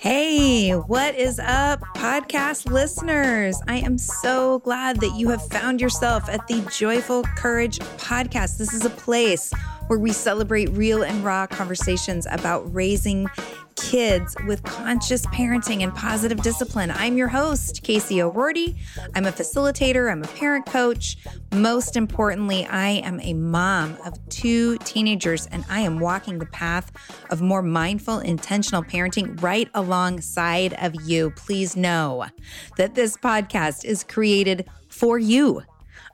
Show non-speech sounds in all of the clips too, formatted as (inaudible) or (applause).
Hey, what is up, podcast listeners? I am so glad that you have found yourself at the Joyful Courage podcast. This is a place where we celebrate real and raw conversations about raising kids with conscious parenting and positive discipline. I'm your host, Casey O'Roarty. I'm a facilitator, I'm a parent coach. Most importantly, I am a mom of two teenagers, and I am walking the path of more mindful, intentional parenting right alongside of you. Please know that this podcast is created for you.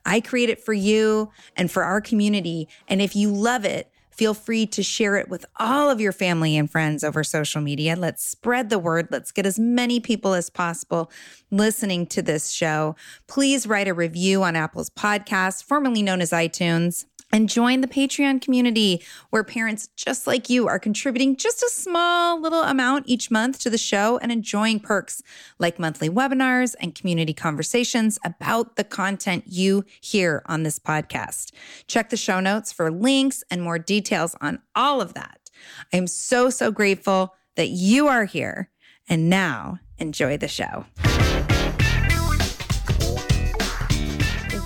I create it for you and for our community. And if you love it, Feel free to share it with all of your family and friends over social media. Let's spread the word. Let's get as many people as possible listening to this show. Please write a review on Apple's podcast, formerly known as iTunes and join the Patreon community where parents just like you are contributing just a small little amount each month to the show and enjoying perks like monthly webinars and community conversations about the content you hear on this podcast. Check the show notes for links and more details on all of that. I am so, so grateful that you are here. And now enjoy the show.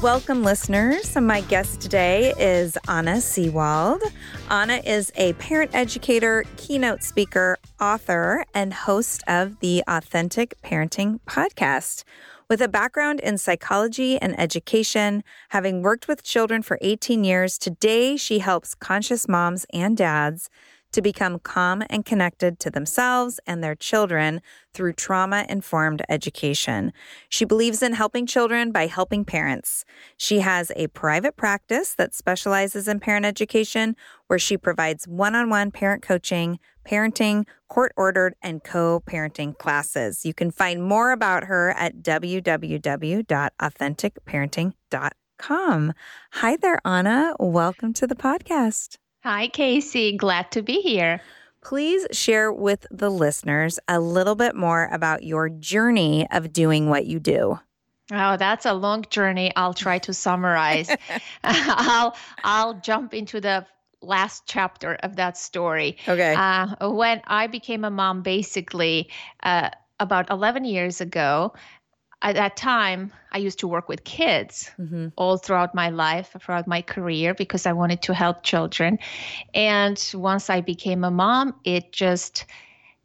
Welcome, listeners. My guest today is Anna Seewald. Anna is a parent educator, keynote speaker, author, and host of the Authentic Parenting Podcast. With a background in psychology and education, having worked with children for 18 years, today she helps conscious moms and dads to become calm and connected to themselves and their children through trauma informed education. She believes in helping children by helping parents. She has a private practice that specializes in parent education where she provides one on one parent coaching, parenting, court ordered, and co parenting classes. You can find more about her at www.authenticparenting.com. Hi there, Anna. Welcome to the podcast. Hi, Casey. Glad to be here. Please share with the listeners a little bit more about your journey of doing what you do. Oh, that's a long journey. I'll try to summarize. (laughs) (laughs) I'll I'll jump into the last chapter of that story. Okay. Uh, when I became a mom, basically uh, about 11 years ago, at that time, I used to work with kids mm-hmm. all throughout my life, throughout my career, because I wanted to help children. And once I became a mom, it just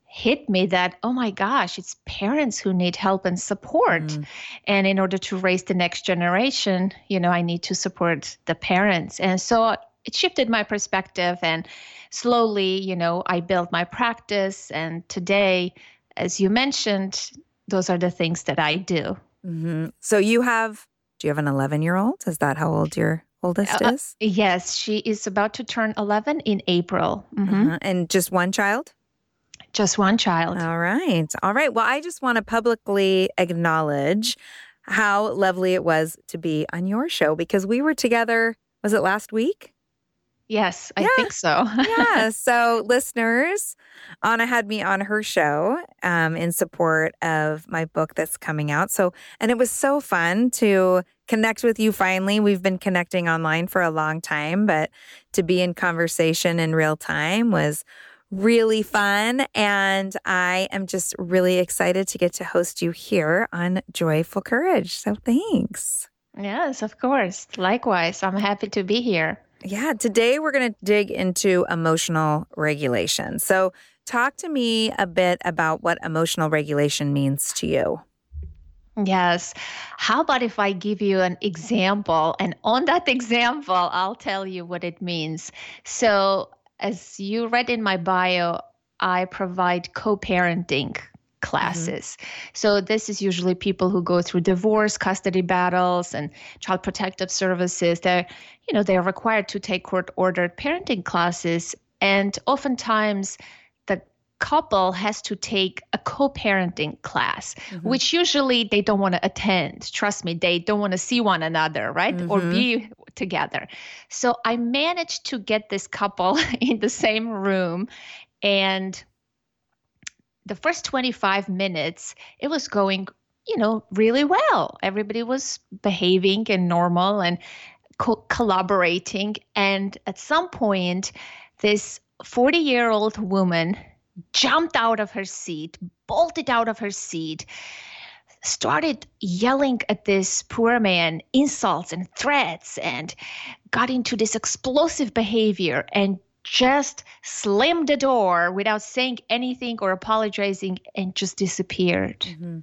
hit me that, oh my gosh, it's parents who need help and support. Mm. And in order to raise the next generation, you know, I need to support the parents. And so it shifted my perspective. And slowly, you know, I built my practice. And today, as you mentioned, those are the things that I do. Mm-hmm. So you have, do you have an 11 year old? Is that how old your oldest uh, is? Yes, she is about to turn 11 in April. Mm-hmm. Uh-huh. And just one child? Just one child. All right. All right. Well, I just want to publicly acknowledge how lovely it was to be on your show because we were together, was it last week? Yes, I yeah. think so. yeah. (laughs) So, listeners, Anna had me on her show um, in support of my book that's coming out. So, and it was so fun to connect with you finally. We've been connecting online for a long time, but to be in conversation in real time was really fun. And I am just really excited to get to host you here on Joyful Courage. So, thanks. Yes, of course. Likewise, I'm happy to be here. Yeah, today we're going to dig into emotional regulation. So, talk to me a bit about what emotional regulation means to you. Yes. How about if I give you an example? And on that example, I'll tell you what it means. So, as you read in my bio, I provide co parenting. Classes. Mm-hmm. So this is usually people who go through divorce, custody battles, and child protective services. They're, you know, they're required to take court-ordered parenting classes And oftentimes, the couple has to take a co parenting class, mm-hmm. which usually they don't want to attend. Trust me, they don't want to see one another, right? Mm-hmm. Or be together. So I managed to get this couple (laughs) in the same room. And the first 25 minutes, it was going you know, really well. Everybody was behaving and normal and co- collaborating. And at some point, this 40 year old woman jumped out of her seat, bolted out of her seat, started yelling at this poor man insults and threats, and got into this explosive behavior and just slammed the door without saying anything or apologizing and just disappeared. Mm-hmm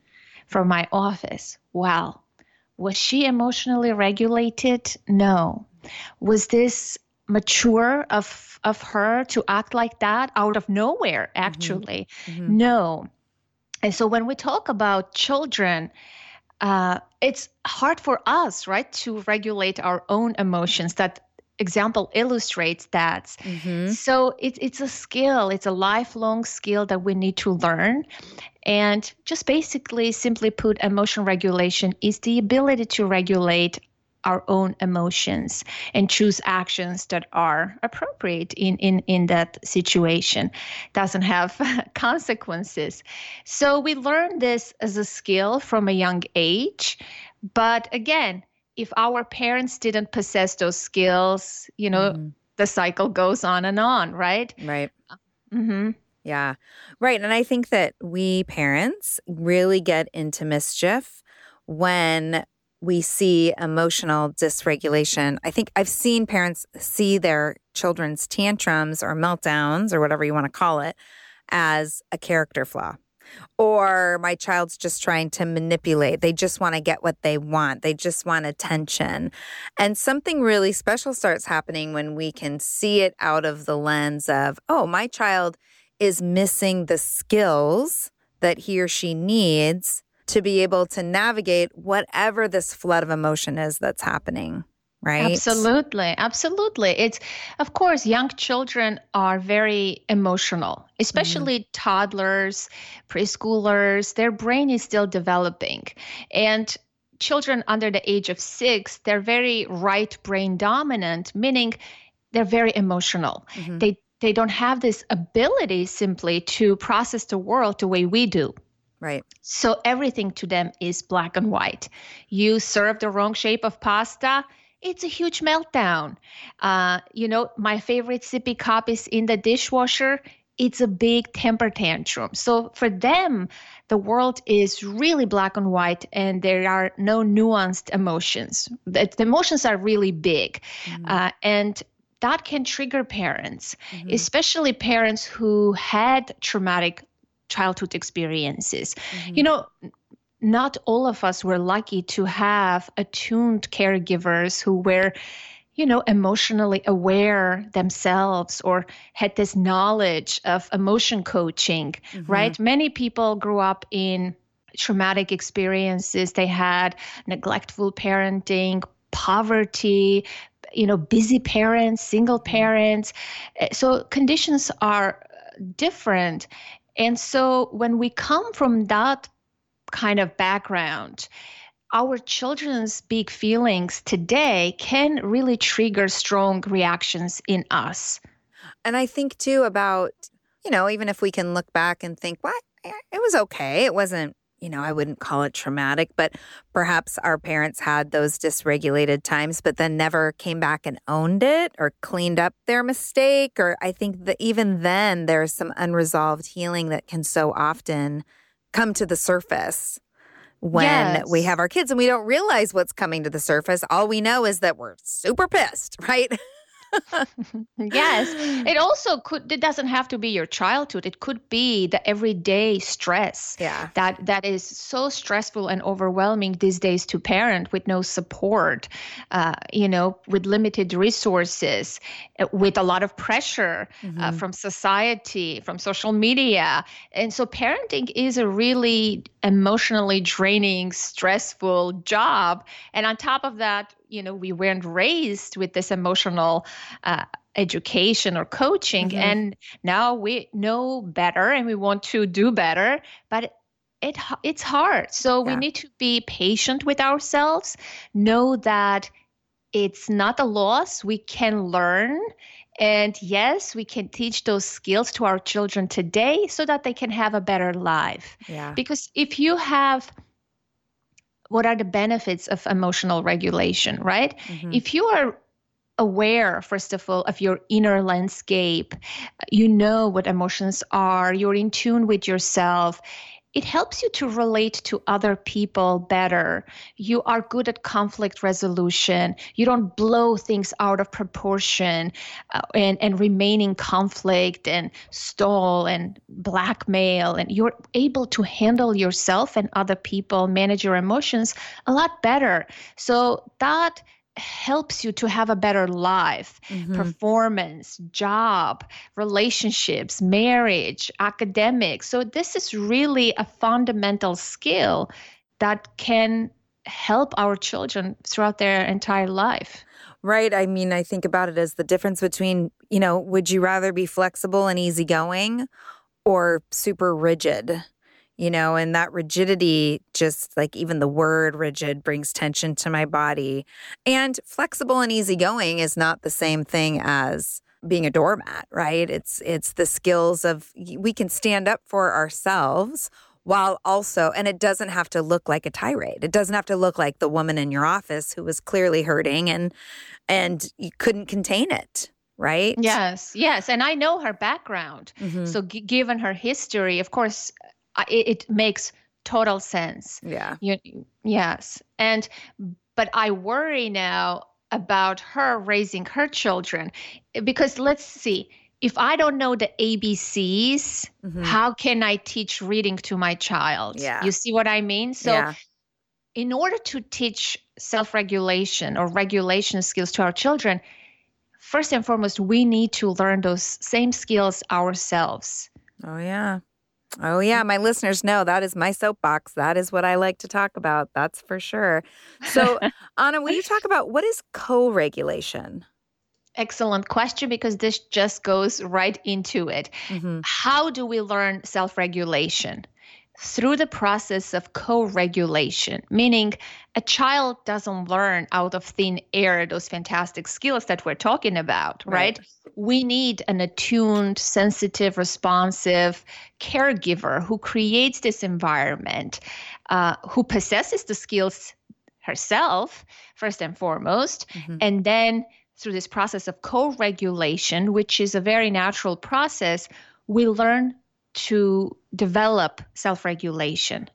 from my office. Well, was she emotionally regulated? No. Was this mature of of her to act like that out of nowhere mm-hmm. actually mm-hmm. Mm-hmm. no and so when we talk about children uh, it's hard for us right to regulate our own emotions that example illustrates that. Mm-hmm. So it's it's a skill, it's a lifelong skill that we need to learn. And just basically, simply put, emotion regulation is the ability to regulate our own emotions and choose actions that are appropriate in, in, in that situation doesn't have (laughs) consequences so we learn this as a skill from a young age but again if our parents didn't possess those skills, you know, mm-hmm. the cycle goes on and on, right? Right. Mm-hmm. Yeah. Right. And I think that we parents really get into mischief when we see emotional dysregulation. I think I've seen parents see their children's tantrums or meltdowns or whatever you want to call it as a character flaw or my child's just trying to manipulate. They just want to get what they want. They just want attention. And something really special starts happening when we can see it out of the lens of, oh, my child is missing the skills that he or she needs to be able to navigate whatever this flood of emotion is that's happening right? Absolutely. Absolutely. It's, of course, young children are very emotional, especially mm-hmm. toddlers, preschoolers. Their brain is still developing. And children under the age of six, they're very right brain dominant, meaning they're very emotional. Mm-hmm. They they don't have this ability simply to process the world the way we do. Right. So everything to them is black and white. You serve the wrong shape of pasta, it's a huge meltdown. Uh, you know, my favorite sippy cup is in the dishwasher. It's a big temper tantrum. So for them, the world is really black and white, and there are no nuanced emotions. The, the emotions are really big, mm-hmm. uh, and that can trigger parents, mm-hmm. especially parents who had traumatic childhood experiences. Mm-hmm. You know, not all of us were lucky to have attuned caregivers who were you know emotionally aware themselves or had this knowledge of emotion coaching mm-hmm. right many people grew up in traumatic experiences they had neglectful parenting poverty you know busy parents single mm-hmm. parents eh, so conditions are different and so when we come from that kind of background, our children's big feelings today can really trigger strong reactions in us. And I think too about, you know, even if we can look back and think, what? It was okay. It wasn't, you know, I wouldn't call it traumatic, but perhaps our parents had those dysregulated times, but then never came back and owned it or cleaned up their mistake. Or I think that even then there's some unresolved healing that can so often come to the surface when yes. we have our kids and we don't realize what's coming to the surface. All we know is that we're super pissed, (laughs) right? Yes. (laughs) It also could it doesn't have to be your childhood. It could be the everyday stress. Yeah. That that is so stressful and overwhelming these days to parent with no support, uh, you know, with limited resources, uh, with a lot of pressure uh, mm-hmm. uh, from society, from social media. And so parenting is a really emotionally draining, stressful job. And on top of that, you know we weren't raised with this emotional uh, education or coaching mm-hmm. and now we know better and we want to do better but it it's hard so yeah. we need to be patient with ourselves know that it's not a loss we can learn and yes, we can teach those skills to our children today so that they can have a better life. Yeah. Because if you have what are the benefits of emotional regulation, right? Mm-hmm. If you are aware, first of all, of your inner landscape, you know what emotions are, you're in tune with yourself, it helps you to relate to other people better. You are good at conflict resolution. You don't blow things out of proportion uh, and, and remain in conflict and stall and blackmail. And you're able to handle yourself and other people, manage your emotions a lot better. So that helps you to have a better life, mm-hmm. performance, job, relationships, marriage, academics. So, this is really a fundamental skill that can help our children throughout their entire life. Right. I mean, I think about it as the difference between, you know, would you rather be flexible and easygoing or super rigid? You know, and that rigidity, just like even the word rigid brings tension to my body. And flexible and easygoing is not the same thing as being a doormat, right? It's it's the skills of we can stand up for ourselves while also and it doesn't have to look like a tirade. It doesn't have to look like the woman in your office who was clearly hurting and and you couldn't contain it right? Yes, yes. And I know her background. Mm-hmm. So, g- given her history, of course, it, it makes total sense. Yeah. You, yes. And, but I worry now about her raising her children because let's see if I don't know the ABCs, mm-hmm. how can I teach reading to my child? Yeah. You see what I mean? So, yeah. in order to teach self regulation or regulation skills to our children, first and foremost, we need to learn those same skills ourselves. Oh, yeah. Oh, yeah. My listeners know that is my soapbox. That is what I like to talk about. That's for sure. So, (laughs) Anna, will you talk about what is co regulation? Excellent question because this just goes right into it. Mm-hmm. How do we learn self regulation? Through the process of co regulation, meaning a child doesn't learn out of thin air those fantastic skills that we're talking about, right? right? We need an attuned, sensitive, responsive caregiver who creates this environment, uh, who possesses the skills herself, first and foremost, mm-hmm. and then through this process of co regulation, which is a very natural process, we learn to develop self regulation.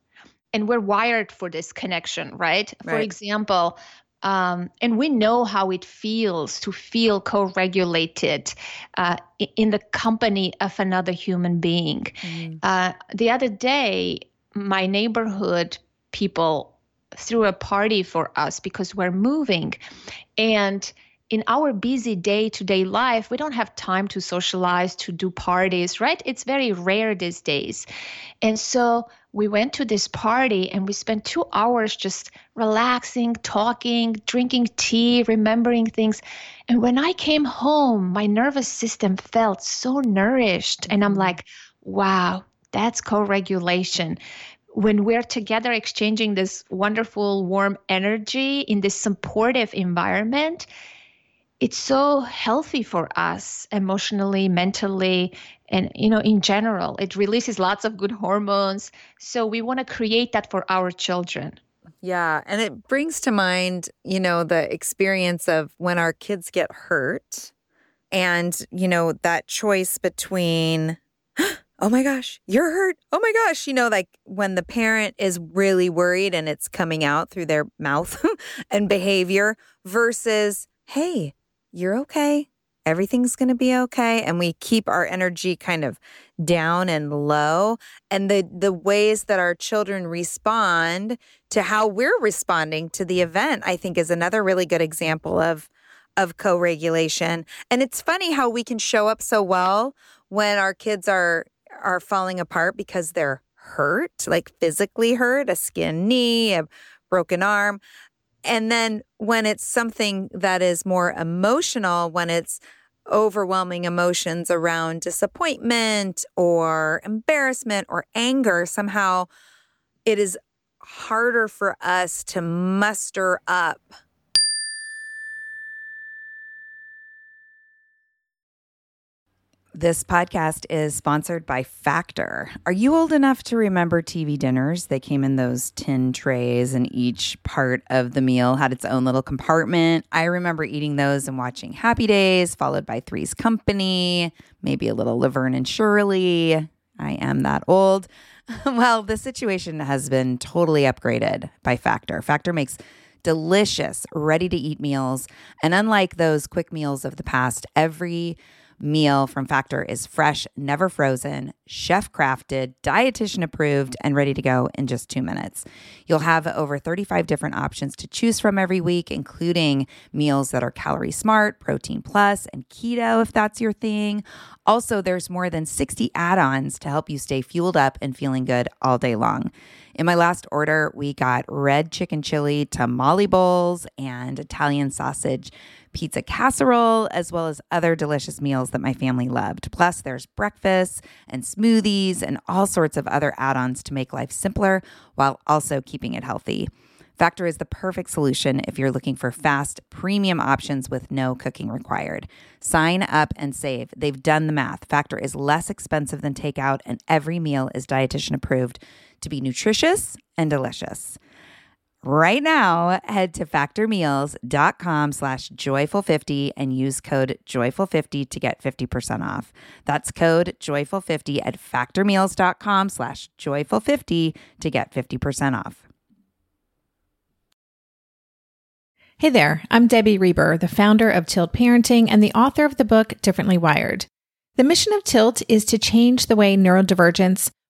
And we're wired for this connection, right? right. For example, um, and we know how it feels to feel co regulated uh, in the company of another human being. Mm. Uh, the other day, my neighborhood people threw a party for us because we're moving. And in our busy day to day life, we don't have time to socialize, to do parties, right? It's very rare these days. And so we went to this party and we spent two hours just relaxing, talking, drinking tea, remembering things. And when I came home, my nervous system felt so nourished. And I'm mm-hmm. like, wow, that's co regulation when we're together exchanging this wonderful warm energy in this supportive environment it's so healthy for us emotionally mentally and you know in general. It releases lots of good hormones. So we want to create that for our children. Yeah and it brings to mind you know the experience of when our kids get hurt and you know that choice between (gasps) oh my gosh you're hurt. Oh my gosh you know like when the parent is really worried and it's coming out through their mouth (laughs) and behavior versus hey you're okay. Everything's going to be okay. And we keep our energy kind of down and low. And the, the ways that our children respond to how we're responding to the event, I think is another really good example of, of co-regulation. And it's funny how we can show up so well when our kids are, are falling apart because they're hurt, like physically hurt, a skin knee, a broken arm. And then when it's something that is more emotional, when it's overwhelming emotions around disappointment or embarrassment or anger, somehow it is harder for us to muster up This podcast is sponsored by Factor. Are you old enough to remember TV dinners? They came in those tin trays, and each part of the meal had its own little compartment. I remember eating those and watching Happy Days, followed by Three's Company, maybe a little Laverne and Shirley. I am that old. (laughs) well, the situation has been totally upgraded by Factor. Factor makes delicious, ready to eat meals. And unlike those quick meals of the past, every meal from Factor is fresh, never frozen, chef crafted, dietitian approved, and ready to go in just two minutes. You'll have over 35 different options to choose from every week, including meals that are calorie smart, protein plus, and keto if that's your thing. Also, there's more than 60 add ons to help you stay fueled up and feeling good all day long. In my last order, we got red chicken chili tamale bowls and Italian sausage pizza casserole, as well as other delicious meals that my family loved. Plus, there's breakfast and smoothies and all sorts of other add ons to make life simpler while also keeping it healthy. Factor is the perfect solution if you're looking for fast, premium options with no cooking required. Sign up and save. They've done the math. Factor is less expensive than takeout, and every meal is dietitian approved to be nutritious and delicious. Right now, head to factormeals.com slash joyful50 and use code joyful50 to get 50% off. That's code joyful50 at factormeals.com slash joyful50 to get 50% off. Hey there, I'm Debbie Reber, the founder of Tilt Parenting and the author of the book Differently Wired. The mission of Tilt is to change the way neurodivergence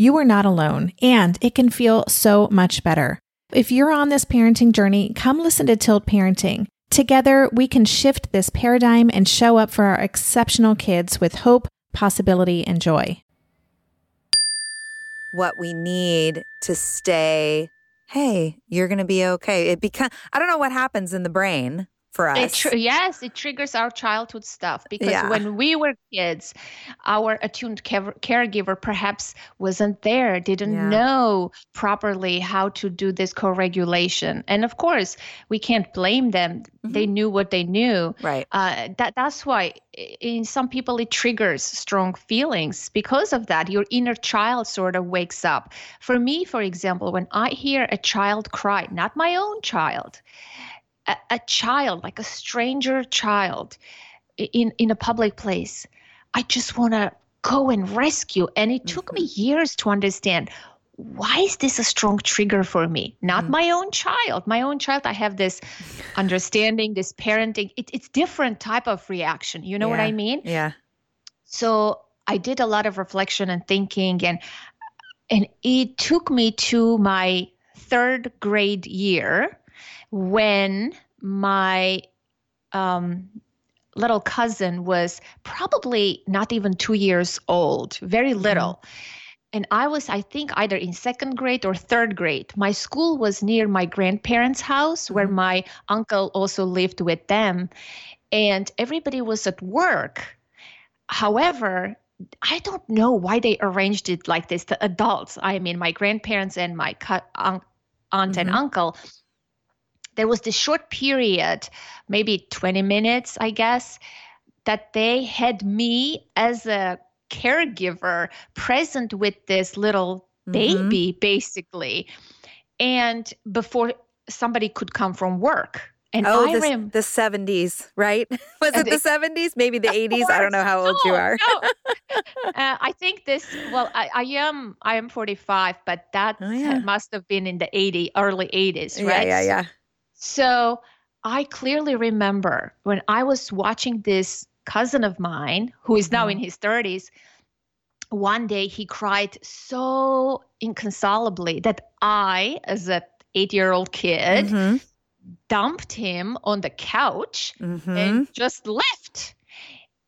you are not alone, and it can feel so much better. If you're on this parenting journey, come listen to Tilt Parenting. Together, we can shift this paradigm and show up for our exceptional kids with hope, possibility, and joy. What we need to stay, hey, you're going to be okay. It become I don't know what happens in the brain for us. It tr- yes, it triggers our childhood stuff because yeah. when we were kids, our attuned care- caregiver perhaps wasn't there, didn't yeah. know properly how to do this co-regulation, and of course, we can't blame them. Mm-hmm. They knew what they knew. Right. Uh, that that's why in some people it triggers strong feelings because of that. Your inner child sort of wakes up. For me, for example, when I hear a child cry, not my own child a, a child, like a stranger child, in in a public place, I just want to go and rescue. And it took me mm-hmm. years to understand why is this a strong trigger for me? Not mm. my own child. My own child i have this (laughs) understanding this parenting. It, it's different type of reaction. You know yeah. what i mean? Yeah. So i did a lot of reflection and thinking and and it took me to my third grade year when my um, little cousin was probably not even two years old, very mm-hmm. little. Mm-hmm. And I was, I think, either in second grade or third grade. My school was near my grandparents' house, mm-hmm. where my uncle also lived with them. And everybody was at work. However, I don't know why they arranged it like this. The adults, I mean, my grandparents and my aunt mm-hmm. and uncle, there was this short period, maybe 20 minutes, I guess, that they had me as a caregiver present with this little mm-hmm. baby, basically. And before somebody could come from work. And oh, I the, rem- the 70s, right? (laughs) Was it the 70s? Maybe the (laughs) 80s? I don't know how old no, you are. no. (laughs) uh, I think this. Well, I, I, am. I am 45, but that Oh, yeah. must have been in the 80, early 80s, right? Yeah, yeah, yeah. So I clearly remember when I was watching this cousin of mine, who is now in Mm-hmm. his 30s. One day he cried so inconsolably that I, as a eight-year-old kid, Mhm, dumped him on the couch mhm. and just left.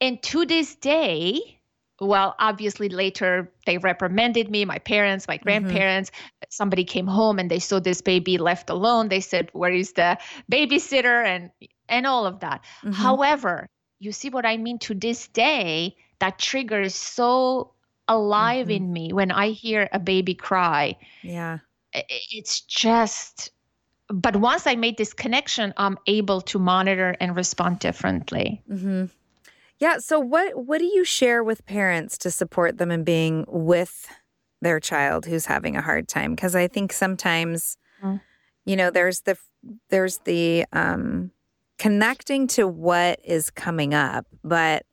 And to this day, well, obviously later they reprimanded me, my parents, my grandparents. Somebody came home and they saw this baby left alone. They said, "Where is the babysitter?" and and all of that. Mhm. However, you see what I mean to this day, that trigger is so alive Mhm. in me when I hear a baby cry Yeah. it's just but once i made this connection i'm able to monitor and respond differently hmm Yeah. So, what what do you share with parents to support them in being with their child who's having a hard time? Because I think sometimes, Mm. you know, there's the there's the um, connecting to what is coming up, but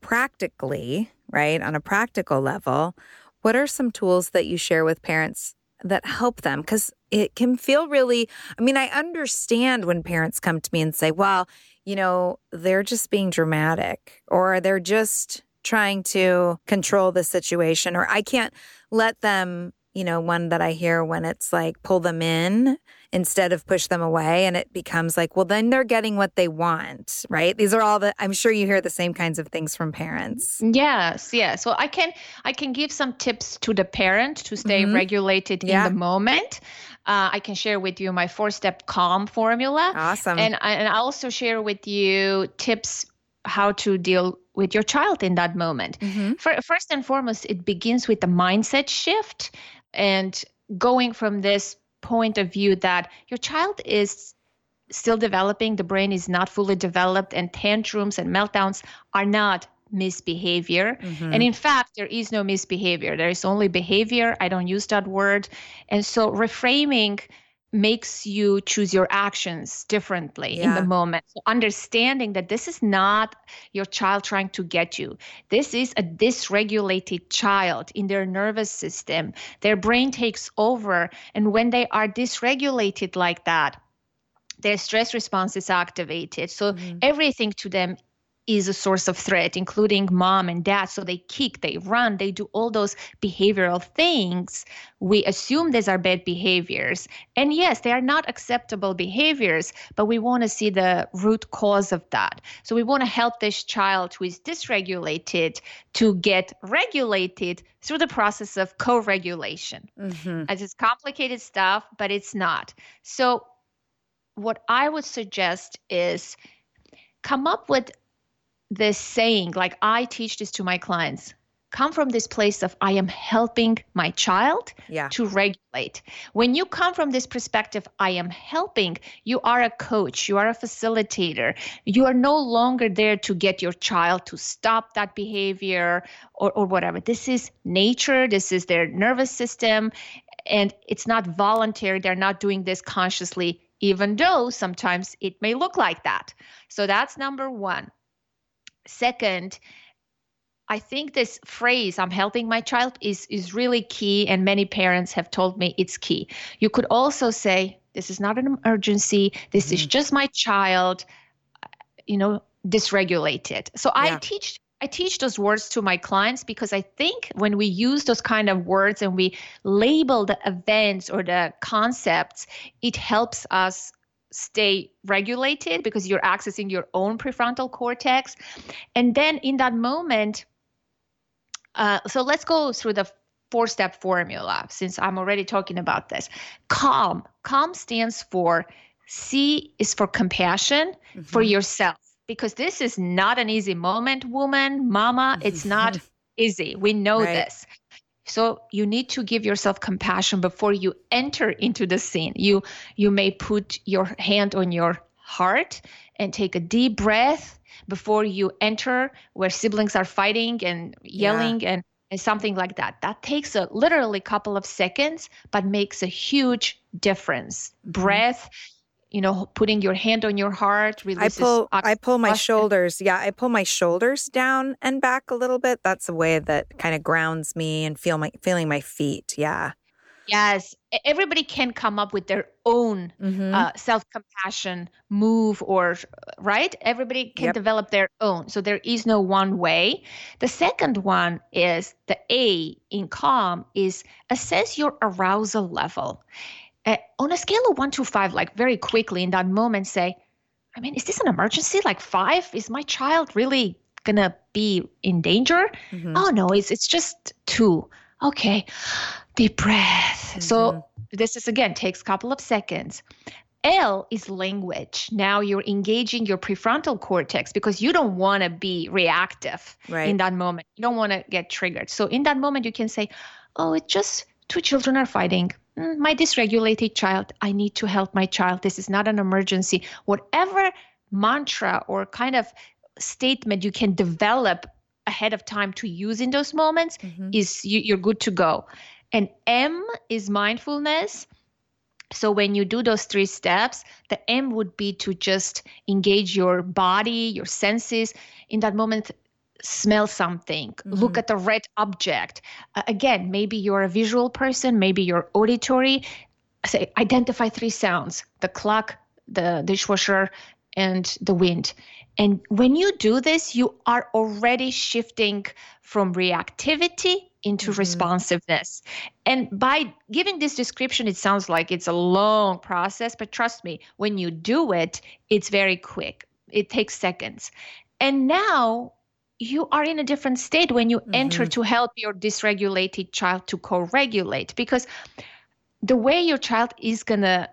practically, right on a practical level, what are some tools that you share with parents that help them? Because it can feel really. I mean, I understand when parents come to me and say, "Well." you know, they're just being dramatic or they're just trying to control the situation or I can't let them, you know, one that I hear when it's like pull them in instead of push them away and it becomes like, well, then they're getting what they want, right? These are all the I'm sure you hear the same kinds of things from parents. yes yes well i can i can give some tips to the parent to stay Mhm. regulated Yeah. in the moment uh, i can share with you my four step calm formula Awesome. and I, and I also share with you tips how to deal with your child in that moment Mhm. For, first and foremost, it begins with the mindset shift and going from this point of view that your child is still developing, the brain is not fully developed, and tantrums and meltdowns are not misbehavior. Mhm. And in fact, there is no misbehavior, there is only behavior. I don't use that word. And so reframing makes you choose your actions differently in the moment. So understanding that this is not your child trying to get you. This is a dysregulated child in their nervous system. Their brain takes over. And when they are dysregulated like that, their stress response is activated. So Mhm. everything to them is a source of threat, including mom and dad. So they kick, they run, they do all those behavioral things. We assume these are bad behaviors. And yes, they are not acceptable behaviors, but we want to see the root cause of that. So we want to help this child who is dysregulated to get regulated through the process of co regulation. Mhm. It's complicated stuff, but it's not. So, what I would suggest is come up with this saying, like I teach this to my clients come from this place of I am helping my child Yeah. to regulate. When you come from this perspective, I am helping, you are a coach, you are a facilitator. You are no longer there to get your child to stop that behavior or, or whatever. This is nature, this is their nervous system, and it's not voluntary. They're not doing this consciously, even though sometimes it may look like that. So that's number one. Second, I think this phrase "I'm helping my child" is is really key, and many parents have told me it's key. You could also say, "This is not an emergency. This is mm-hmm. just my child." You know, dysregulated. So Yeah. I teach I teach those words to my clients because I think when we use those kind of words and we label the events or the concepts, it helps us stay regulated because you're accessing your own prefrontal cortex. And then in that moment, uh, so let's go through the four step formula since I'm already talking about this. Calm. Calm stands for C is for compassion for Mhm. yourself because this is not an easy moment, woman, mama. It's not (laughs) easy. We know Right. this. So you need to give yourself compassion before you enter into the scene. You you may put your hand on your heart and take a deep breath before you enter where siblings are fighting and yelling and, and something like that. That takes a literally couple of seconds but makes a huge difference. Mm-hmm. Breath, you know, putting your hand on your heart releases. I pull, I pull my shoulders. Yeah, I pull my shoulders down and back a little bit. That's a way that kind of grounds me and feel my feeling my feet. Yeah. Yes, everybody can come up with their own mm-hmm. uh, self compassion move, or right? Everybody can yep. develop their own. So there is no one way. The second one is the A in calm is assess your arousal level. Uh, on a scale of one to five, like very quickly in that moment, say, I mean, is this an emergency? Like five? Is my child really gonna be in danger? Mm-hmm. Oh no, it's it's just two. Okay deep breath. Mm-hmm. So this is again takes a couple of seconds. L is language. Now you're engaging your prefrontal cortex because you don't want to be reactive right. in that moment. You don't want to get triggered. So in that moment, you can say, "Oh, it's just two children are fighting. Mm, my dysregulated child. I need to help my child. This is not an emergency." Whatever mantra or kind of statement you can develop ahead of time to use in those moments mm-hmm. is you, you're good to go and M is mindfulness. So when you do those three steps, the M would be to just engage your body, your senses in that moment. Smell something, mm-hmm. look at the red object. Uh, again, maybe you're a visual person, maybe you're auditory. Say, identify three sounds the clock, the dishwasher, and the wind. And when you do this, you are already shifting from reactivity into mm-hmm. responsiveness. And by giving this description, it sounds like it's a long process, but trust me, when you do it, it's very quick. It takes seconds. And now you are in a different state when you mm-hmm. enter to help your dysregulated child to co regulate because the way your child is going to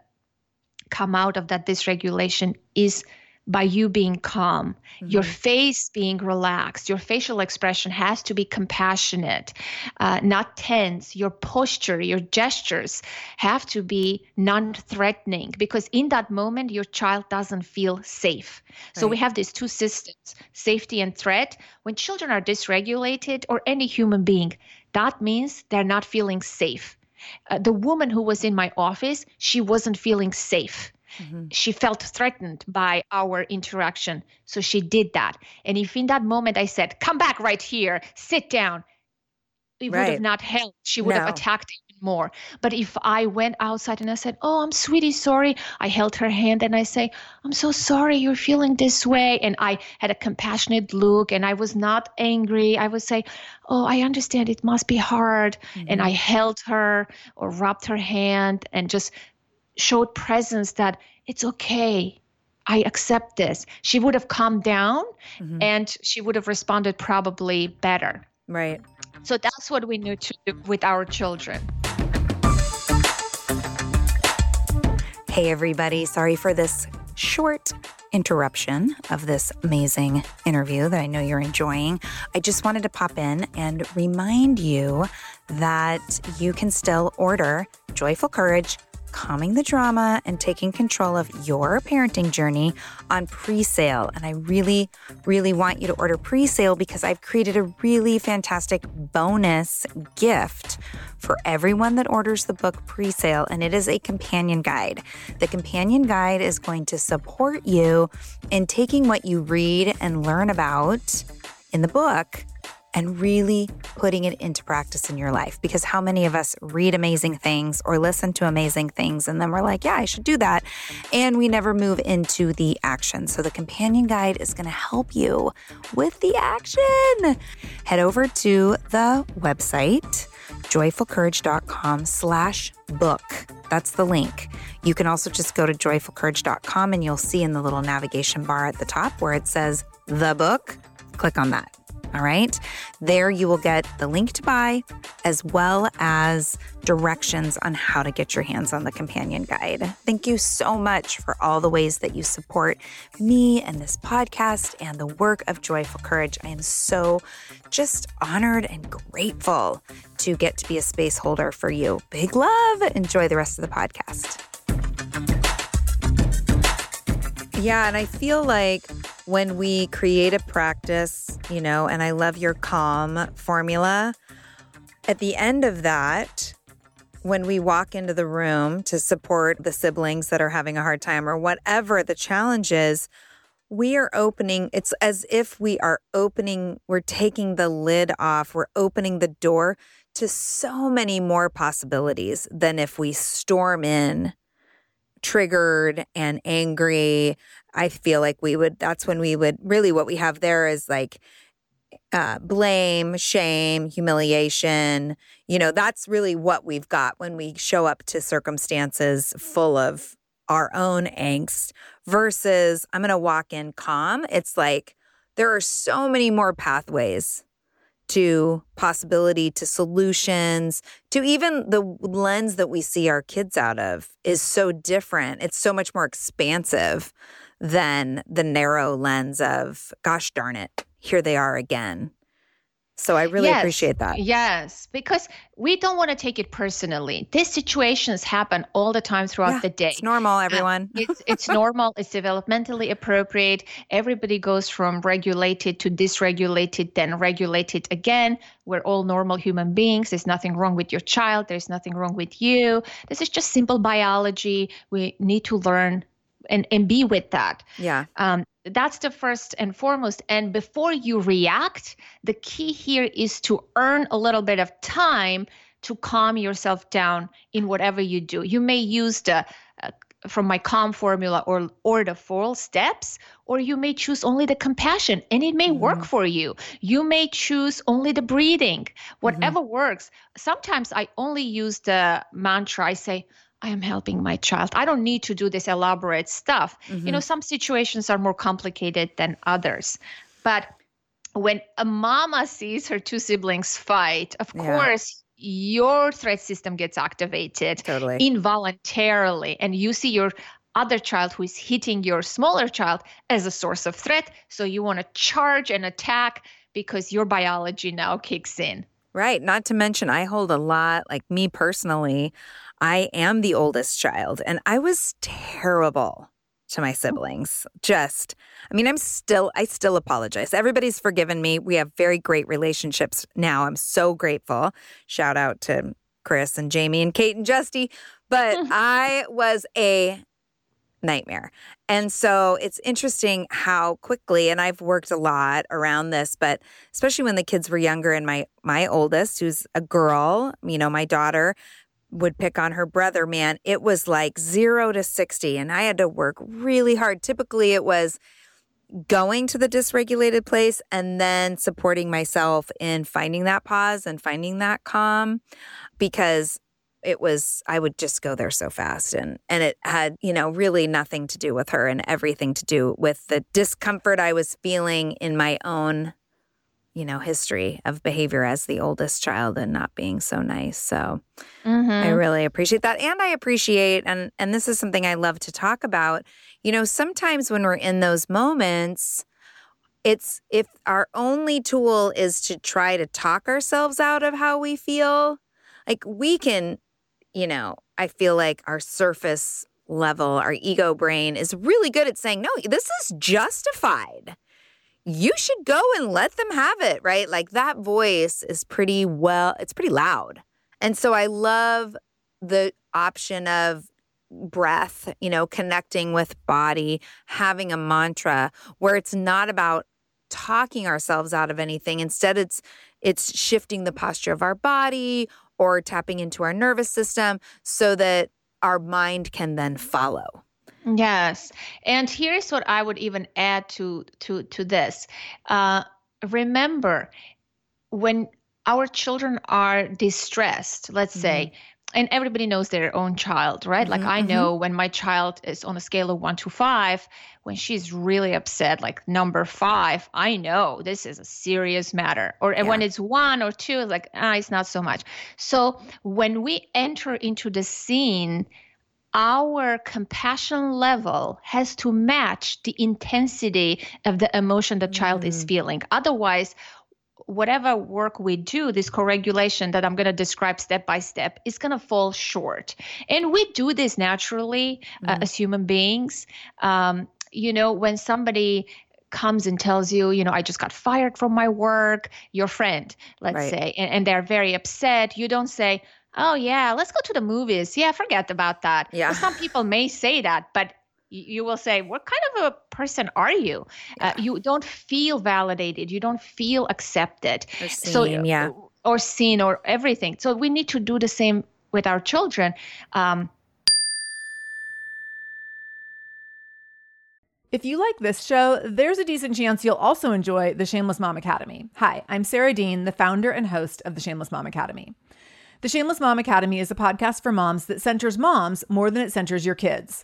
come out of that dysregulation is by you being calm, mm-hmm. your face being relaxed, your facial expression has to be compassionate, uh, not tense. Your posture, your gestures have to be non threatening because in that moment, your child doesn't feel safe. Right. So we have these two systems safety and threat. When children are dysregulated, or any human being, that means they're not feeling safe. Uh, the woman who was in my office, she wasn't feeling safe Mm-hmm. She felt threatened by our interaction. So she did that. And if in that moment I said, come back right here, sit down, it right. would have not helped. She would no. have attacked even more. But if I went outside and I said, Oh, I'm sweetie, sorry, I held her hand and I say, I'm so sorry you're feeling this way. And I had a compassionate look and I was not angry. I would say, Oh, I understand it must be hard. Mm-hmm. And I held her or rubbed her hand and just showed presence that it's okay. I accept this. She would have calmed down mm-hmm. and she would have responded probably better. Right. So that's what we need to do with our children. Hey, everybody. Sorry for this short interruption of this amazing interview that I know you're enjoying. I just wanted to pop in and remind you that you can still order Joyful Courage calming the drama and taking control of your parenting journey on pre sale. And I really, really want you to order pre sale because I've created a really fantastic bonus gift for everyone that orders the book pre sale, and it is a companion guide. The companion guide is going to support you in taking what you read and learn about in the book and really putting it into practice in your life. Because how many of us read amazing things or listen to amazing things and then we're like, yeah, I should do that. And we never move into the action. So the companion guide is going to help you with the action. Head over to the website joyfulcourage.com slash book. That's the link. You can also just go to joyfulcourage.com and you'll see in the little navigation bar at the top where it says the book. Click on that. All right. There you will get the link to buy as well as directions on how to get your hands on the companion guide. Thank you so much for all the ways that you support me and this podcast and the work of Joyful Courage. I am so just honored and grateful to get to be a space holder for you. Big love. Enjoy the rest of the podcast. Yeah. And I feel like when we create a practice, you know, and I love your calm formula, at the end of that, when we walk into the room to support the siblings that are having a hard time or whatever the challenge is, we are opening, it's as if we are opening, we're taking the lid off, we're opening the door to so many more possibilities than if we storm in triggered and angry. I feel like we would, that's when we would really what we have there is like, uh, blame, shame, humiliation. You know, that's really what we've got when we show up to circumstances full of our own angst versus I'm going to walk in calm. It's like there are so many more pathways to possibility, to solutions, to even the lens that we see our kids out of is so different. It's so much more expansive than the narrow lens of, gosh darn it, here they are again. So I really yes, appreciate that. Yes, because we don't want to take it personally. These situations happen all the time throughout yeah, the day. It's normal, everyone. it's (laughs) it's normal. It's developmentally appropriate. Everybody goes from regulated to dysregulated, then regulated again. We're all normal human beings. There's nothing wrong with your child. There's nothing wrong with you. This is just simple biology. We need to learn and and be with that. Yeah. Um, that's the first and foremost. And before you react, the key here is to earn a little bit of time to calm yourself down in whatever you do. You may use the uh, from my calm formula or or the four steps or you may choose only the compassion and it may mm-hmm. work for you you may choose only the breathing whatever mm-hmm. works sometimes i only use the mantra i say I am helping my child. I don't need to do this elaborate stuff. Mm-hmm. You know, mm-hmm. some situations are more complicated than others. But when a mama sees her two siblings fight, of yeah. course, your threat system gets activated totally. involuntarily. And you see your other child who is hitting your smaller child as a source of threat. So you want to charge and attack because your biology now kicks in. Right. Not to mention, I hold a lot, like me personally, I am the oldest child and I was terrible to my oh. siblings. Just, I mean, I'm still, I still apologize. Everybody's forgiven me. We have very great relationships now. I'm so grateful. Shout out to Chris and Jamie and Kate and Justy. But (laughs) I was a nightmare. And so it's interesting how quickly and I've worked a lot around this, but especially when the kids were younger and my my oldest who's a girl, you know, my daughter would pick on her brother, man, it was like 0 to 60 and I had to work really hard. Typically it was going to the dysregulated place and then supporting myself in finding that pause and finding that calm because it was I would just go there so fast and and it had, you know, really nothing to do with her and everything to do with the discomfort I was feeling in my own you know, history of behavior as the oldest child and not being so nice. So mm-hmm. I really appreciate that. And I appreciate and and this is something I love to talk about. You know, sometimes when we're in those moments, it's if our only tool is to try to talk ourselves out of how we feel, like we can you know, I feel like our surface level, our ego brain is really good at saying, no, this is justified. You should go and let them have it, right? Like that voice is pretty well, it's pretty loud. And so I love the option of breath, you know, connecting with body, having a mantra where it's not about talking ourselves out of anything. Instead, it's it's shifting the posture of our body or tapping into our nervous system so that our mind can then follow. Yes. And here's what I would even add to to to this. Uh, remember when our children are distressed, let's mm-hmm. say, and everybody knows their own child, right? Mm-hmm, like I mm-hmm. know when my child is on a scale of one to five, when she's really upset, like number five, I know this is a serious matter. Or yeah. when it's one or two, like, ah, it's not so much. So when we enter into the scene, our compassion level has to match the intensity of the emotion the child mm. is feeling. Otherwise, whatever work we do, this co-regulation that I'm going to describe step by step is going to fall short. And we do this naturally uh, mm-hmm. uh, as human beings. Um, you know, when somebody comes and tells you, you know, I just got fired from my work, your friend, let's right. say, and, and they're very upset, you don't say, oh yeah let's go to the movies yeah forget about that yeah well, some people may say that but you will say what kind of a person are you yeah. uh, you don't feel validated you don't feel accepted or seen, so yeah or seen or everything so we need to do the same with our children um, If you like this show, there's a decent chance you'll also enjoy the Shameless Mom Academy. Hi, I'm Sarah Dean, the founder and host of the Shameless Mom Academy. The Shameless Mom Academy is a podcast for moms that centers moms more than it centers your kids.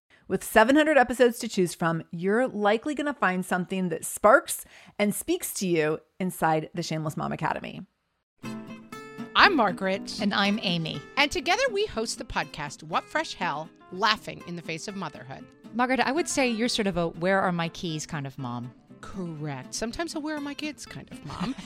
With 700 episodes to choose from, you're likely going to find something that sparks and speaks to you inside the Shameless Mom Academy. I'm Margaret. And I'm Amy. And together we host the podcast, What Fresh Hell Laughing in the Face of Motherhood. Margaret, I would say you're sort of a where are my keys kind of mom. Correct. Sometimes a where are my kids kind of mom. (laughs)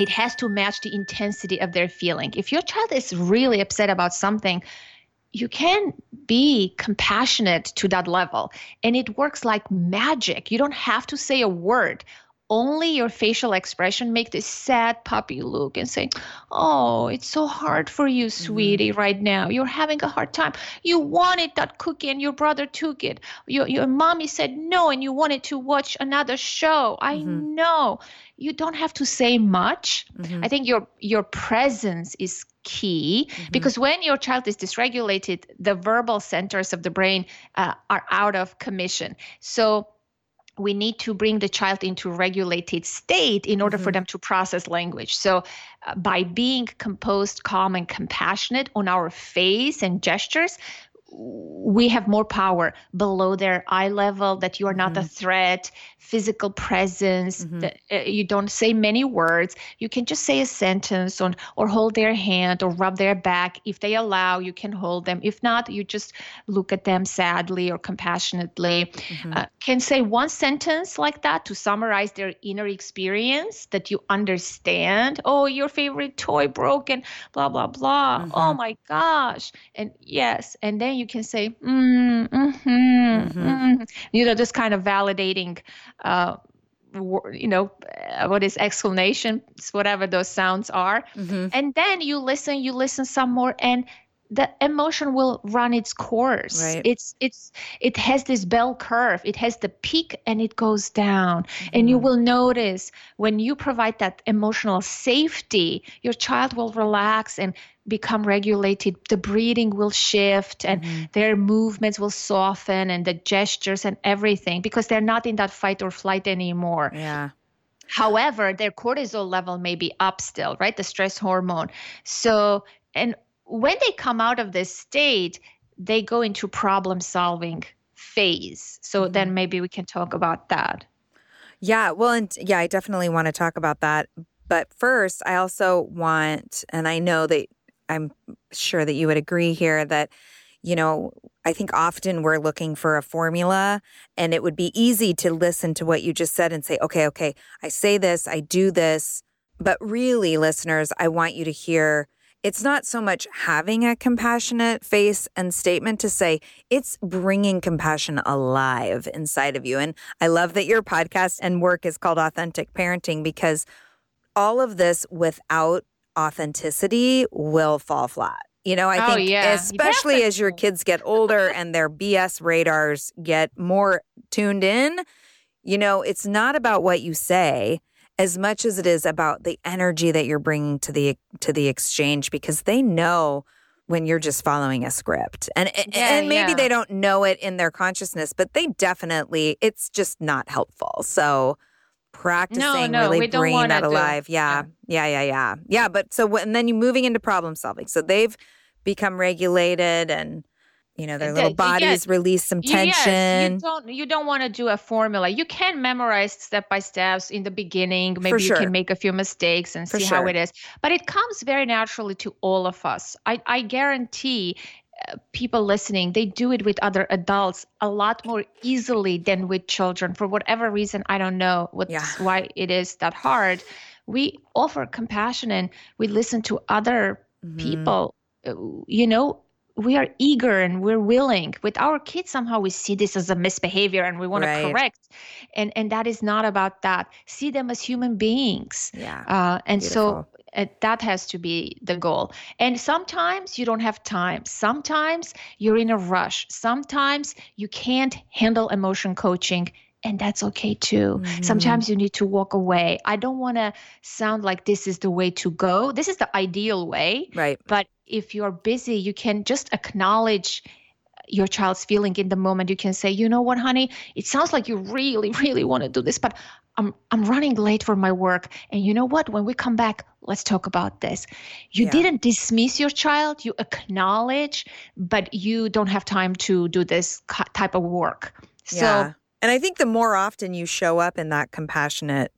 It has to match the intensity of their feeling. If your child is really upset about something, you can be compassionate to that level and it works like magic. You don't have to say a word only your facial expression make this sad puppy look and say oh it's so hard for you mm-hmm. sweetie mm-hmm. right now you're having a hard time you wanted that cookie and your brother took it your, your mommy said no and you wanted to watch another show i mm-hmm. know you don't have to say much mm-hmm. i think your your presence is key mm-hmm. because when your child is dysregulated the verbal centers of the brain uh, are out of commission so we need to bring the child into regulated state in order mm-hmm. for them to process language so uh, by being composed calm and compassionate on our face and gestures we have more power below their eye level that you are not mm-hmm. a threat physical presence mm-hmm. that uh, you don't say many words you can just say a sentence on or hold their hand or rub their back if they allow you can hold them if not you just look at them sadly or compassionately mm-hmm. uh, can say one sentence like that to summarize their inner experience that you understand oh your favorite toy broken blah blah blah oh mm-hmm. my gosh and yes and then you can say, mm, mm-hmm, mm-hmm. Mm-hmm. you know, just kind of validating, uh, you know, uh, what is exclamation, whatever those sounds are. Mm-hmm. And then you listen, you listen some more, and the emotion will run its course right. it's it's it has this bell curve it has the peak and it goes down mm-hmm. and you mm-hmm. will notice when you provide that emotional safety your child will relax and become regulated the breathing will shift and mm-hmm. their movements will soften and the gestures and everything because they're not in that fight or flight anymore yeah however their cortisol level may be up still right the stress hormone so and when they come out of this state, they go into problem solving phase. So mm-hmm. then maybe we can talk about that. Yeah, well, and yeah, I definitely want to talk about that. But first, I also want, and I know that I'm sure that you would agree here that, you know, I think often we're looking for a formula, and it would be easy to listen to what you just said and say, okay, okay, I say this, I do this, But really, listeners, I want you to hear it's not so much having a compassionate face and statement to say, it's bringing compassion alive inside of you. And I love that your podcast and work is called Authentic Parenting because all of this without authenticity will fall flat. You know, I Oh, think yeah. especially as your kids get older and their BS radars get more tuned in, you know, it's not about what you say as much as it is about the energy that you're bringing to the to the exchange because they know when you're just following a script. And Yeah, and maybe yeah. they don't know it in their consciousness, but they definitely it's just not helpful. So practicing no, really bringing that do- alive. Yeah. Yeah, yeah, yeah. Yeah, but so and then you're moving into problem solving. So they've become regulated and you know, their The- little yes. bodies release some Yes, tension. you don't you don't want to do a formula. You can memorize step by steps in the beginning. Maybe you can make a few mistakes and For see how sure. it is. But it comes very naturally to all of us. I, I guarantee uh, people listening, they do it with other adults a lot more easily than with children. For whatever reason, I don't know what's Yeah. why it is that hard. We offer compassion and we listen to other Mhm. people. uh, You know, we are eager and we're willing. With our kids, somehow we see this as a misbehavior and we want Right. to correct. And and that is not about that. See them as human beings. Yeah. Uh, and so uh, that has to be the goal. And sometimes you don't have time. Sometimes you're in a rush. Sometimes you can't handle emotion coaching. And that's okay too. Mhm. Sometimes you need to walk away. I don't want to sound like this is the way to go. This is the ideal way. Right. But if you're busy, you can just acknowledge your child's feeling in the moment. You can say, you know what, honey, it sounds like you really, (laughs) really want to do this, but I'm I'm running late for my work. And you know what? When we come back, let's talk about this. You Yeah. didn't dismiss your child, you acknowledge, but you don't have time to do this type of work. So yeah. And I think the more often you show up in that compassionate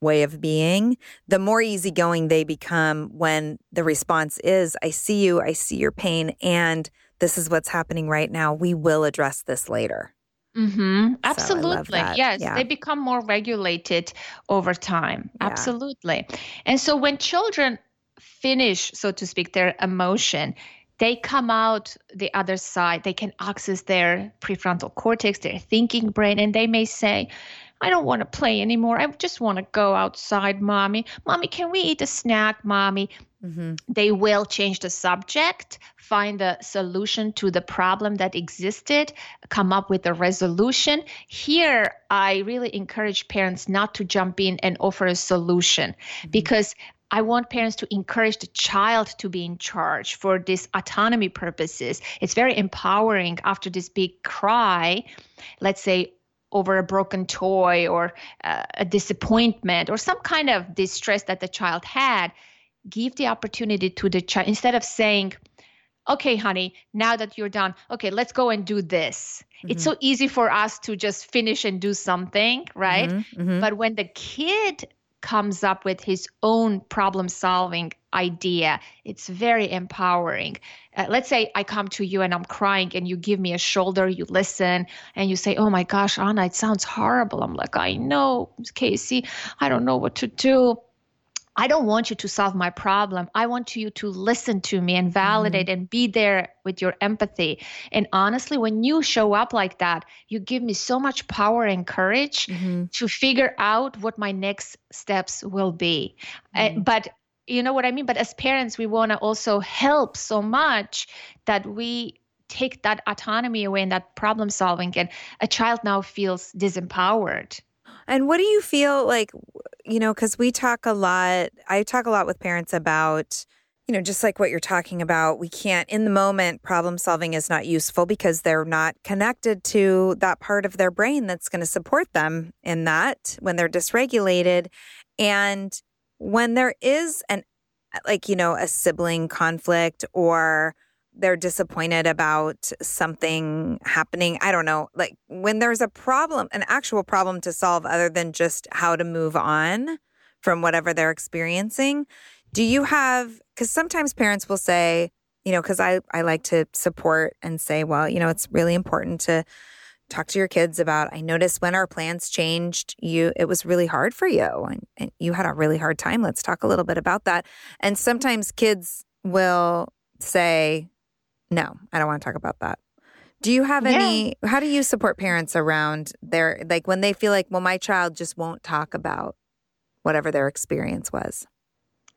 way of being, the more easygoing they become when the response is, I see you, I see your pain, and this is what's happening right now. We will address this later. Mm-hmm. I Absolutely. Yes. Yeah. They become more regulated over time. Yeah. Absolutely. And so when children finish, so to speak, their emotion, they come out the other side. They can access their prefrontal cortex, their thinking brain, and they may say, I don't want to play anymore. I just want to go outside, mommy. Mommy, can we eat a snack, mommy? Mm-hmm. they will change the subject, find the solution to the problem that existed, come up with a resolution. Here, I really encourage parents not to jump in and offer a solution because I want parents to encourage the child to be in charge for this autonomy purposes. It's very empowering after this big cry, let's say over a broken toy or uh, a disappointment or some kind of distress that the child had give the opportunity to the child instead of saying okay honey now that you're done okay let's go and do this. It's so easy for us to just finish and do something right? Mhm. but when the kid comes up with his own problem solving idea it's very empowering uh, let's say i come to you and i'm crying and you give me a shoulder you listen and you say oh my gosh anna it sounds horrible i'm like i know casey i don't know what to do I don't want you to solve my problem. I want you to listen to me and validate and be there with your empathy. And honestly, when you show up like that, you give me so much power and courage Mhm. to figure out what my next steps will be. Uh, but you know what I mean? But as parents, we want to also help so much that we take that autonomy away and that problem solving, and a child now feels disempowered. And what do you feel like, you know, because we talk a lot, I talk a lot with parents about, you know, just like what you're talking about, we can't, in the moment, problem solving is not useful because they're not connected to that part of their brain that's going to support them in that when they're dysregulated. And when there is an, like, you know, a sibling conflict or, they're disappointed about something happening. I don't know. Like when there's a problem, an actual problem to solve other than just how to move on from whatever they're experiencing, do you have cuz sometimes parents will say, you know, cuz I I like to support and say, well, you know, it's really important to talk to your kids about I noticed when our plans changed, you it was really hard for you and, and you had a really hard time. Let's talk a little bit about that. And sometimes kids will say, No, I don't want to talk about that. Do you have any how do you support parents around their like when they feel like, well, my child just won't talk about whatever their experience was?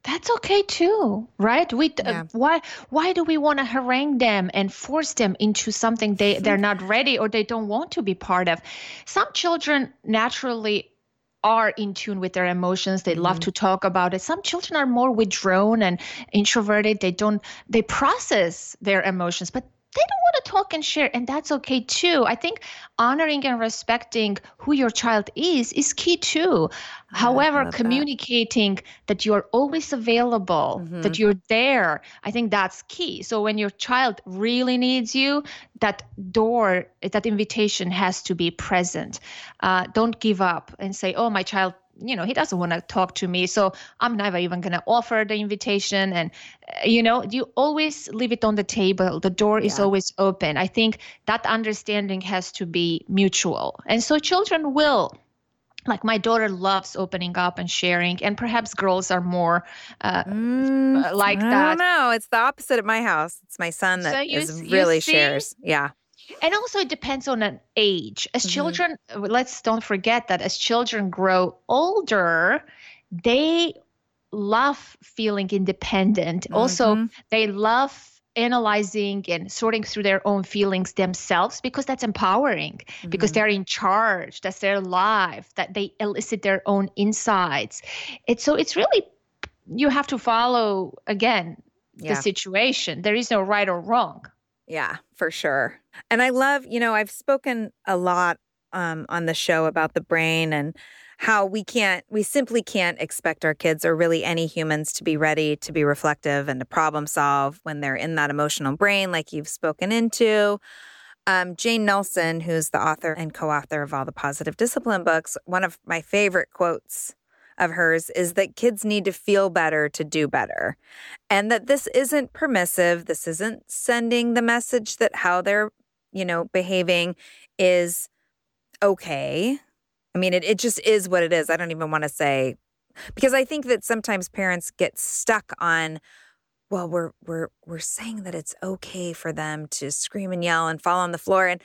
That's okay too right? We Yeah. uh, why why do we want to harangue them and force them into something they they're not (laughs) ready or they don't want to be part of? Some children naturally are in tune with their emotions. They love to talk about it. Some children are more withdrawn and introverted. They don't they process their emotions but they don't want to talk and share and that's okay too. I think honoring and respecting who your child is is key too. However love that. communicating that you're always available that you're there i think that's key. So when your child really needs you that door that invitation has to be present. Uh, don't give up and say oh my child you know he doesn't want to talk to me so i'm never even going to offer the invitation and uh, you know you always leave it on the table the door is Yeah. always open i think that understanding has to be mutual and so children will like my daughter loves opening up and sharing and perhaps girls are more uh, Mm, like I that don't. It's the opposite at my house. It's my son So that you is really shares. Yeah. And also it depends on an age as Mhm. children let's don't forget that as children grow older they love feeling independent also Mhm. they love analyzing and sorting through their own feelings themselves because that's empowering because Mhm. they're in charge that's their life that they elicit their own insights it's so it's really you have to follow again Yeah. the situation there is no right or wrong Yeah, for sure. And I love, you know, I've spoken a lot um, on the show about the brain and how we can't, we simply can't expect our kids or really any humans to be ready to be reflective and to problem solve when they're in that emotional brain, like you've spoken into. Um, Jane Nelsen, who's the author and co author of all the positive discipline books, one of my favorite quotes of hers is that kids need to feel better to do better and that this isn't permissive. This isn't sending the message that how they're you know behaving is okay. I mean it, it just is what it is. I don't even want to say because i think that sometimes parents get stuck on well we're we're we're saying that it's okay for them to scream and yell and fall on the floor and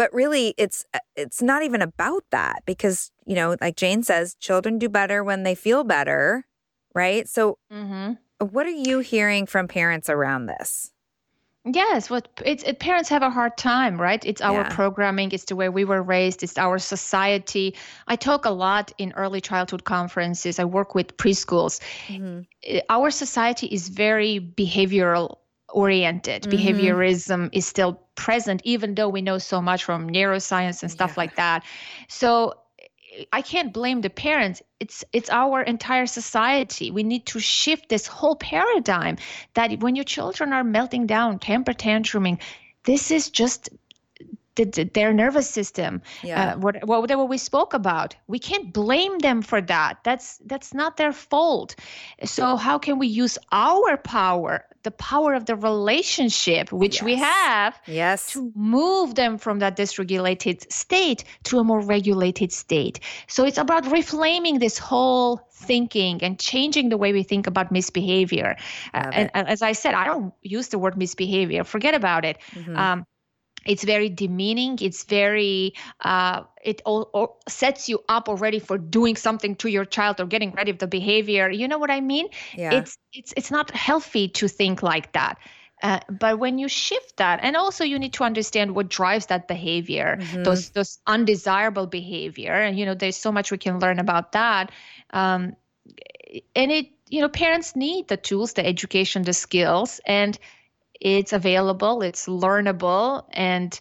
but really it's uh, it's not even about that because you know like jane says children do better when they feel better right so mm-hmm. what are you hearing from parents around this? Yes, what it's it, parents have a hard time, right? It's our Yeah. programming, it's the way we were raised, it's our society. I talk a lot in early childhood conferences. I work with preschools. Uh, Our society is very behavioral oriented. Mhm. Behaviorism is still present, even though we know so much from neuroscience and stuff Yeah. like that. So I can't blame the parents. It's it's our entire society. We need to shift this whole paradigm that when your children are melting down, temper tantruming, this is just the, the- their nervous system. Yeah. Uh, what, what whatever we spoke about, we can't blame them for that. That's that's not their fault. So how can we use our power, the power of the relationship, which we have, Yes. to move them from that dysregulated state to a more regulated state. So it's about reframing this whole thinking and changing the way we think about misbehavior. Uh, and and as I said, I don't use the word misbehavior. Forget about it. Mhm. Um, it's very demeaning. It's very, uh, it all, sets you up already for doing something to your child or getting rid of the behavior. You know what I mean? yeah. it's it's it's not healthy to think like that uh, but when you shift that and also you need to understand what drives that behavior Mhm. those those undesirable behavior and you know there's so much we can learn about that um, and it you know parents need the tools the education the skills and it's available it's learnable and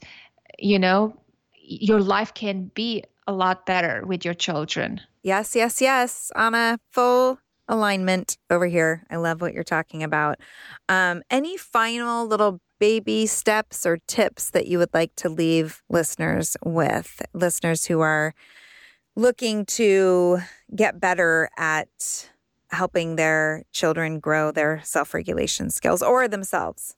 you know your life can be a lot better with your children Yes, yes, yes. On a full alignment over here. I love what you're talking about. Um, any final little baby steps or tips that you would like to leave listeners with? Listeners who are looking to get better at helping their children grow their self regulation skills or themselves.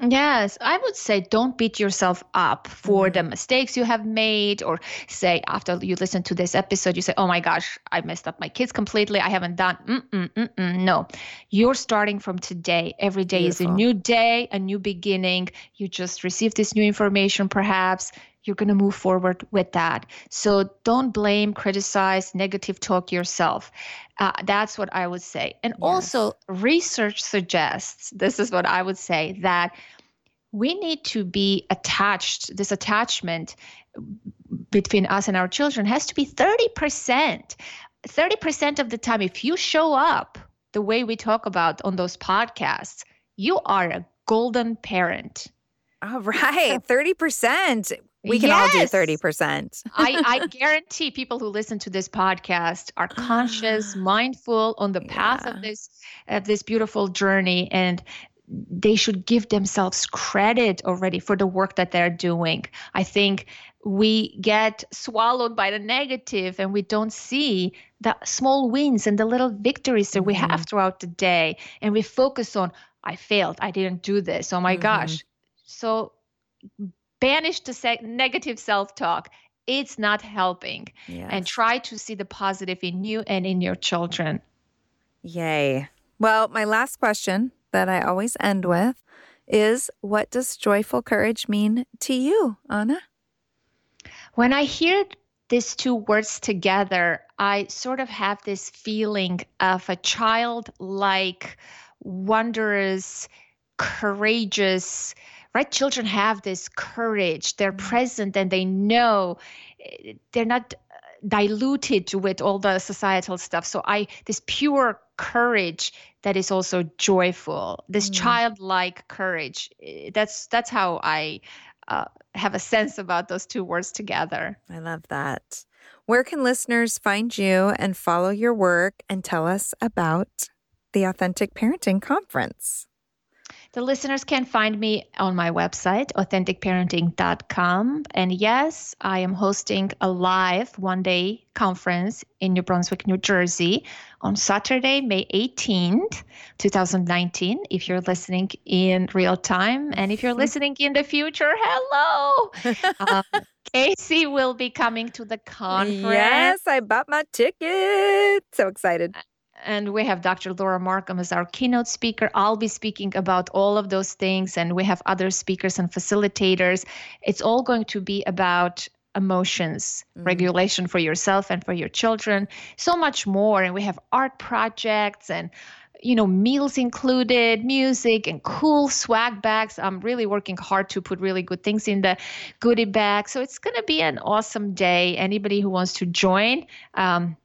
Yes, I would say don't beat yourself up for the mm-hmm. mistakes you have made, or say after you listen to this episode, you say, Oh my gosh, I messed up my kids completely. I haven't done. Mm-mm, mm-mm. No, you're starting from today. Every day is a new day, a new beginning. You just received this new information, perhaps. You're going to move forward with that. So don't blame, criticize, negative talk yourself. Uh, that's what I would say. And also, research suggests this is what I would say that we need to be attached. This attachment between us and our children has to be 30%. 30% of the time, if you show up the way we talk about on those podcasts, you are a golden parent. All right, 30%. We can all do 30%. I, I (laughs) guarantee people who listen to this podcast are (gasps) conscious, mindful on the path Yeah. of this of this beautiful journey, and they should give themselves credit already for the work that they're doing. I think we get swallowed by the negative and we don't see the small wins and the little victories that we have mm-hmm. throughout the day, and we focus on I failed, I didn't do this. Oh my mm-hmm. gosh. So banish the se- negative self-talk it's not helping and try to see the positive in you and in your children Yay. Well, my last question that I always end with is what does joyful courage mean to you, Anna? when i hear these two words together i sort of have this feeling of a childlike wondrous courageous right? Children have this courage. They're present and they know they're not diluted with all the societal stuff. So i this pure courage that is also joyful this childlike courage eh, that's that's how i uh, have a sense about those two words together. I love that. Where can listeners find you and follow your work and tell us about the Authentic Parenting Conference? The listeners can find me on my website, authenticparenting.com. And yes, I am hosting a live one day conference in New Brunswick, New Jersey on Saturday, May 18th, 2019. If you're listening in real time, and if you're (laughs) listening in the future, hello. (laughs) um, Casey will be coming to the conference. Yes, I bought my ticket. So excited. And we have Dr. Laura Markham as our keynote speaker. I'll be speaking about all of those things, and we have other speakers and facilitators. It's all going to be about emotions, regulation for yourself and for your children, so much more. And we have art projects and you know, meals included, music, and cool swag bags. I'm really working hard to put really good things in the goodie bag. So it's going to be an awesome day. Anybody who wants to join, um,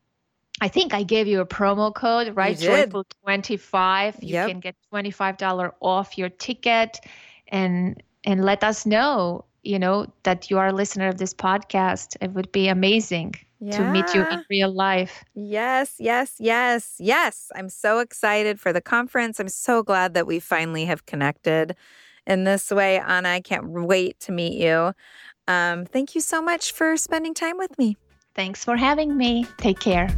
I think I gave you a promo code, right? did. Joyful 25. You Yep. can get $25 off your ticket and and let us know, you know, that you are a listener of this podcast. It would be amazing to meet you in real life. Yes, yes, yes, yes. I'm so excited for the conference. I'm so glad that we finally have connected in this way. Anna, I can't wait to meet you. Um, thank you so much for spending time with me. Thanks for having me. Take care.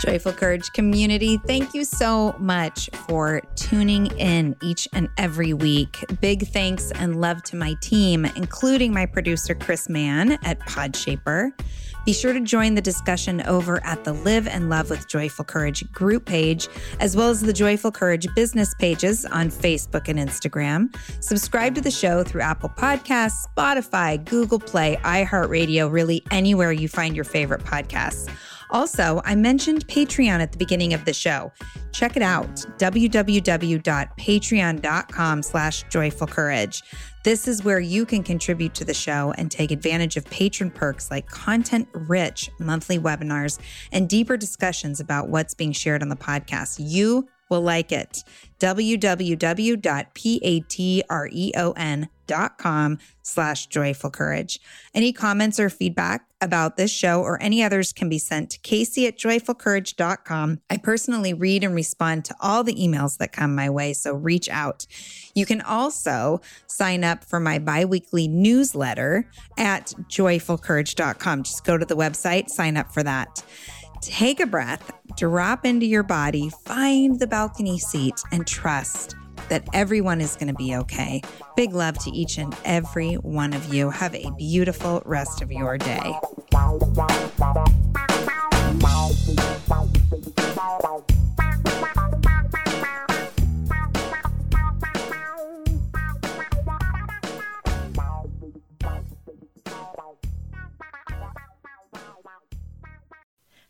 Joyful Courage community, thank you so much for tuning in each and every week. Big thanks and love to my team, including my producer, Chris Mann at Podshaper. Be sure to join the discussion over at the Live and Love with Joyful Courage group page, as well as the Joyful Courage business pages on Facebook and Instagram. Subscribe to the show through Apple Podcasts, Spotify, Google Play, iHeartRadio, really anywhere you find your favorite podcasts. Also, I mentioned Patreon at the beginning of the show. Check it out, www.patreon.com slash joyful courage. This is where you can contribute to the show and take advantage of patron perks like content-rich monthly webinars and deeper discussions about what's being shared on the podcast. You will like it. www.patreon.com slash joyful courage. Any comments or feedback about this show or any others can be sent to Casey at joyfulcourage.com. I personally read and respond to all the emails that come my way, so reach out. You can also sign up for my biweekly newsletter at joyfulcourage.com. Just go to the website, sign up for that. Take a breath, drop into your body, find the balcony seat, and trust that everyone is going to be okay. Big love to each and every one of you. Have a beautiful rest of your day.